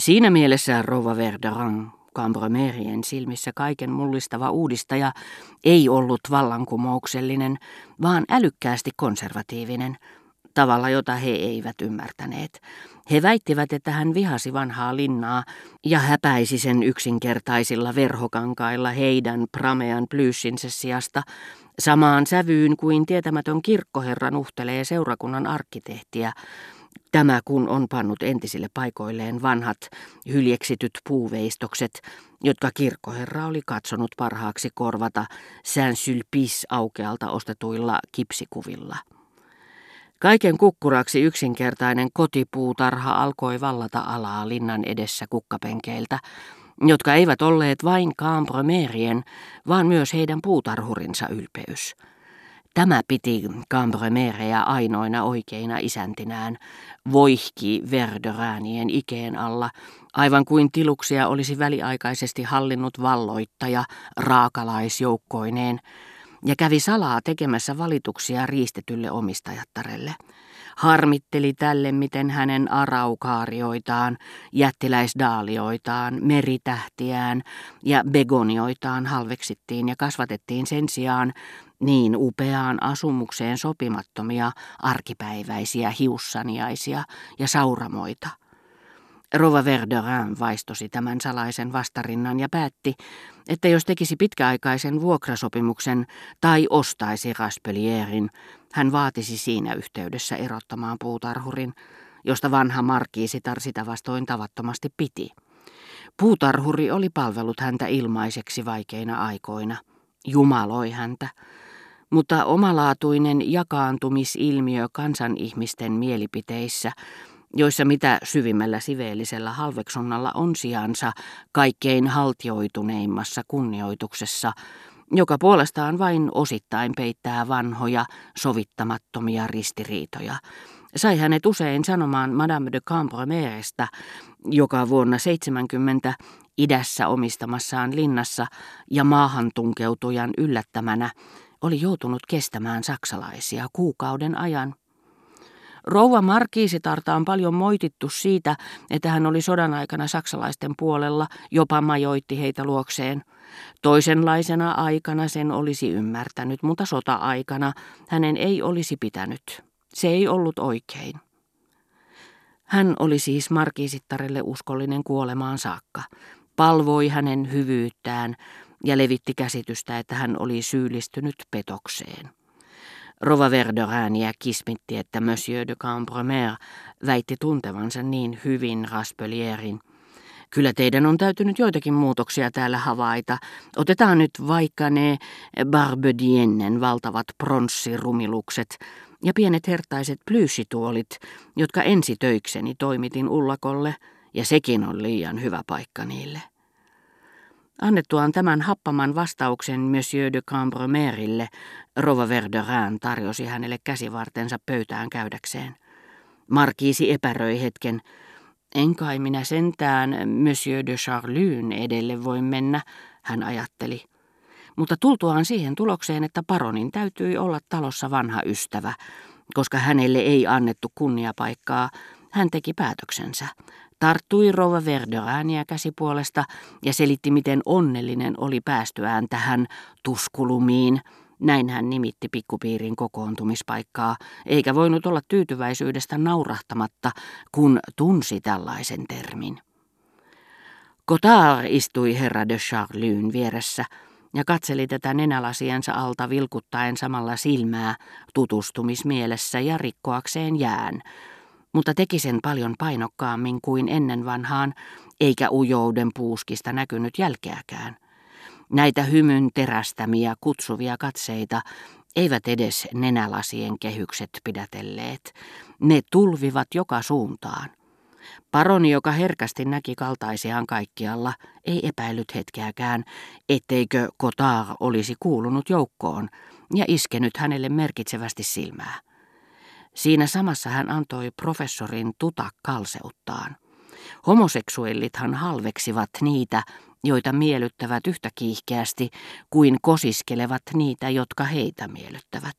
Siinä mielessä Rova Verderan, Cambromerien silmissä kaiken mullistava uudistaja, ei ollut vallankumouksellinen, vaan älykkäästi konservatiivinen, tavalla jota he eivät ymmärtäneet. He väittivät, että hän vihasi vanhaa linnaa ja häpäisi sen yksinkertaisilla verhokankailla heidän pramean plyyssinsä sijasta, samaan sävyyn kuin tietämätön kirkkoherra nuhtelee seurakunnan arkkitehtiä, Tämä kun on pannut entisille paikoilleen vanhat hyljeksityt puuveistokset, jotka kirkkoherra oli katsonut parhaaksi korvata Saint-Sulpice aukealta ostetuilla kipsikuvilla. Kaiken kukkuraksi yksinkertainen kotipuutarha alkoi vallata alaa linnan edessä kukkapenkeiltä, jotka eivät olleet vain Cambromerien, vaan myös heidän puutarhurinsa ylpeys. Tämä piti Cambromereja ainoina oikeina isäntinään, voihki Verderäänien ikeen alla, aivan kuin tiluksia olisi väliaikaisesti hallinnut valloittaja raakalaisjoukkoineen, ja kävi salaa tekemässä valituksia riistetylle omistajattarelle. Harmitteli tälle, miten hänen araukaarioitaan, jättiläisdaalioitaan, meritähtiään ja begonioitaan halveksittiin ja kasvatettiin sen sijaan niin upeaan asumukseen sopimattomia arkipäiväisiä hiussaniaisia ja sauramoita. Rova Verderin vaistosi tämän salaisen vastarinnan ja päätti, että jos tekisi pitkäaikaisen vuokrasopimuksen tai ostaisi Raspelierin, hän vaatisi siinä yhteydessä erottamaan puutarhurin, josta vanha markiisitar sitä vastoin tavattomasti piti. Puutarhuri oli palvellut häntä ilmaiseksi vaikeina aikoina, jumaloi häntä, mutta omalaatuinen jakaantumisilmiö kansanihmisten mielipiteissä, joissa mitä syvimmällä siveellisellä halveksunnalla on sijansa kaikkein haltioituneimmassa kunnioituksessa, joka puolestaan vain osittain peittää vanhoja, sovittamattomia ristiriitoja, sai hänet usein sanomaan Madame de Cambromeresta, joka vuonna 70 idässä omistamassaan linnassa ja maahan tunkeutujan yllättämänä oli joutunut kestämään saksalaisia kuukauden ajan. Rouva Markiisitarta on paljon moitittu siitä, että hän oli sodan aikana saksalaisten puolella, jopa majoitti heitä luokseen. Toisenlaisena aikana sen olisi ymmärtänyt, mutta sota-aikana hänen ei olisi pitänyt. Se ei ollut oikein. Hän oli siis Markiisittarelle uskollinen kuolemaan saakka, palvoi hänen hyvyyttään, ja levitti käsitystä, että hän oli syyllistynyt petokseen. Rova Verderääniä kismitti, että Monsieur de Cambromer väitti tuntevansa niin hyvin Raspelierin. Kyllä teidän on täytynyt joitakin muutoksia täällä havaita. Otetaan nyt vaikka ne Barbediennen valtavat pronssirumilukset ja pienet hertaiset plyysituolit, jotka ensi töikseni toimitin Ullakolle, ja sekin on liian hyvä paikka niille. Annettuaan tämän happaman vastauksen Monsieur de Cambromerille, Rova Verderin tarjosi hänelle käsivartensa pöytään käydäkseen. Markiisi epäröi hetken. En kai minä sentään Monsieur de Charlyn edelle voi mennä, hän ajatteli. Mutta tultuaan siihen tulokseen, että paronin täytyi olla talossa vanha ystävä, koska hänelle ei annettu kunniapaikkaa, hän teki päätöksensä tarttui Rova Verderääniä käsipuolesta ja selitti, miten onnellinen oli päästyään tähän tuskulumiin. Näin hän nimitti pikkupiirin kokoontumispaikkaa, eikä voinut olla tyytyväisyydestä naurahtamatta, kun tunsi tällaisen termin. Cotard istui herra de Charlyn vieressä ja katseli tätä nenälasiensa alta vilkuttaen samalla silmää tutustumismielessä ja rikkoakseen jään, mutta teki sen paljon painokkaammin kuin ennen vanhaan, eikä ujouden puuskista näkynyt jälkeäkään. Näitä hymyn terästämiä kutsuvia katseita eivät edes nenälasien kehykset pidätelleet. Ne tulvivat joka suuntaan. Paroni, joka herkästi näki kaltaisiaan kaikkialla, ei epäillyt hetkeäkään, etteikö Kotar olisi kuulunut joukkoon ja iskenyt hänelle merkitsevästi silmää. Siinä samassa hän antoi professorin tuta kalseuttaan. Homoseksuellithan halveksivat niitä, joita miellyttävät yhtä kiihkeästi kuin kosiskelevat niitä, jotka heitä miellyttävät.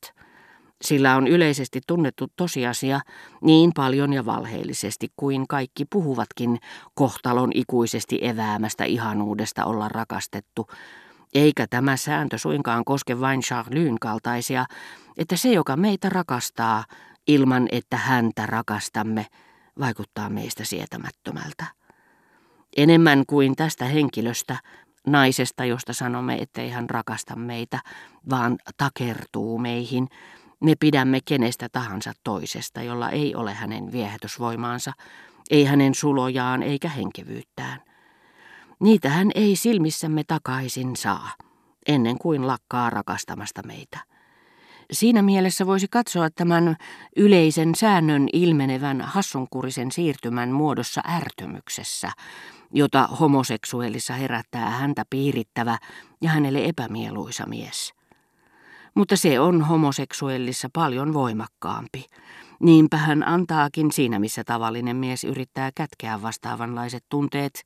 Sillä on yleisesti tunnettu tosiasia niin paljon ja valheellisesti kuin kaikki puhuvatkin kohtalon ikuisesti eväämästä ihanuudesta olla rakastettu, eikä tämä sääntö suinkaan koske vain Charlyn kaltaisia, että se, joka meitä rakastaa, ilman että häntä rakastamme, vaikuttaa meistä sietämättömältä. Enemmän kuin tästä henkilöstä, naisesta, josta sanomme, ettei hän rakasta meitä, vaan takertuu meihin, me pidämme kenestä tahansa toisesta, jolla ei ole hänen viehätysvoimaansa, ei hänen sulojaan eikä henkevyyttään. Niitä hän ei silmissämme takaisin saa, ennen kuin lakkaa rakastamasta meitä. Siinä mielessä voisi katsoa tämän yleisen säännön ilmenevän hassunkurisen siirtymän muodossa ärtymyksessä, jota homoseksuaalissa herättää häntä piirittävä ja hänelle epämieluisa mies. Mutta se on homoseksuellissa paljon voimakkaampi. Niinpä hän antaakin siinä, missä tavallinen mies yrittää kätkeä vastaavanlaiset tunteet,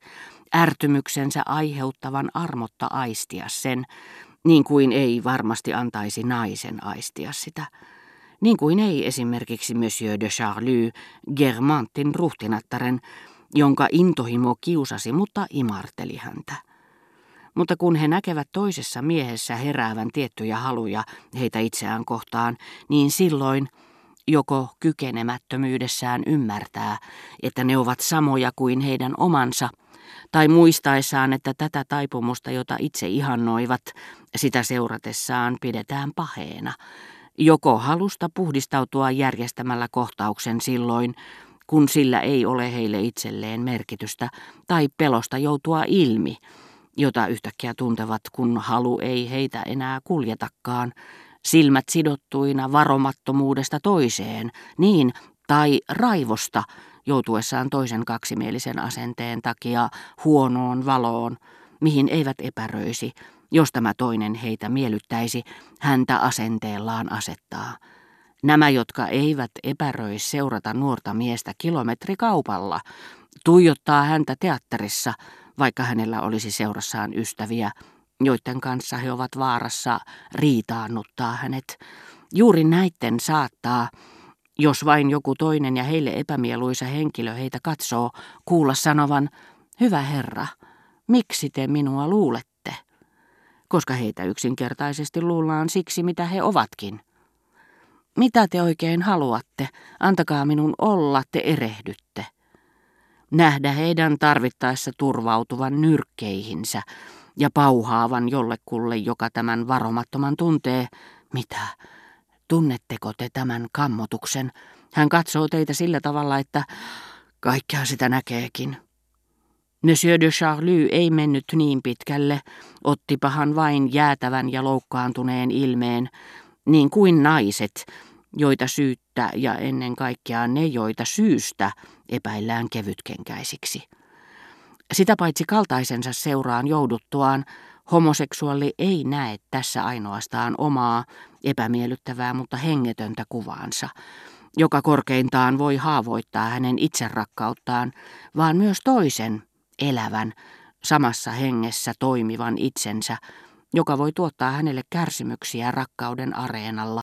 ärtymyksensä aiheuttavan armotta aistia sen, niin kuin ei varmasti antaisi naisen aistia sitä. Niin kuin ei esimerkiksi Monsieur de Charlie, Germantin ruhtinattaren, jonka intohimo kiusasi, mutta imarteli häntä. Mutta kun he näkevät toisessa miehessä heräävän tiettyjä haluja heitä itseään kohtaan, niin silloin joko kykenemättömyydessään ymmärtää, että ne ovat samoja kuin heidän omansa, tai muistaessaan, että tätä taipumusta, jota itse ihannoivat, sitä seuratessaan pidetään paheena, joko halusta puhdistautua järjestämällä kohtauksen silloin, kun sillä ei ole heille itselleen merkitystä, tai pelosta joutua ilmi, jota yhtäkkiä tuntevat, kun halu ei heitä enää kuljetakaan, silmät sidottuina varomattomuudesta toiseen, niin, tai raivosta, joutuessaan toisen kaksimielisen asenteen takia huonoon valoon, mihin eivät epäröisi, jos tämä toinen heitä miellyttäisi, häntä asenteellaan asettaa. Nämä, jotka eivät epäröi seurata nuorta miestä kilometrikaupalla, tuijottaa häntä teatterissa, vaikka hänellä olisi seurassaan ystäviä, joiden kanssa he ovat vaarassa riitaannuttaa hänet. Juuri näitten saattaa, jos vain joku toinen ja heille epämieluisa henkilö heitä katsoo, kuulla sanovan, hyvä herra, miksi te minua luulette? Koska heitä yksinkertaisesti luullaan siksi, mitä he ovatkin. Mitä te oikein haluatte? Antakaa minun olla, te erehdytte. Nähdä heidän tarvittaessa turvautuvan nyrkkeihinsä ja pauhaavan jollekulle, joka tämän varomattoman tuntee. Mitä? Tunnetteko te tämän kammotuksen? Hän katsoo teitä sillä tavalla, että kaikkea sitä näkeekin. Monsieur de Charlie ei mennyt niin pitkälle, ottipahan vain jäätävän ja loukkaantuneen ilmeen, niin kuin naiset, joita syyttä ja ennen kaikkea ne, joita syystä epäillään kevytkenkäisiksi. Sitä paitsi kaltaisensa seuraan jouduttuaan, homoseksuaali ei näe tässä ainoastaan omaa epämiellyttävää, mutta hengetöntä kuvaansa, joka korkeintaan voi haavoittaa hänen itserakkauttaan, vaan myös toisen, elävän, samassa hengessä toimivan itsensä, joka voi tuottaa hänelle kärsimyksiä rakkauden areenalla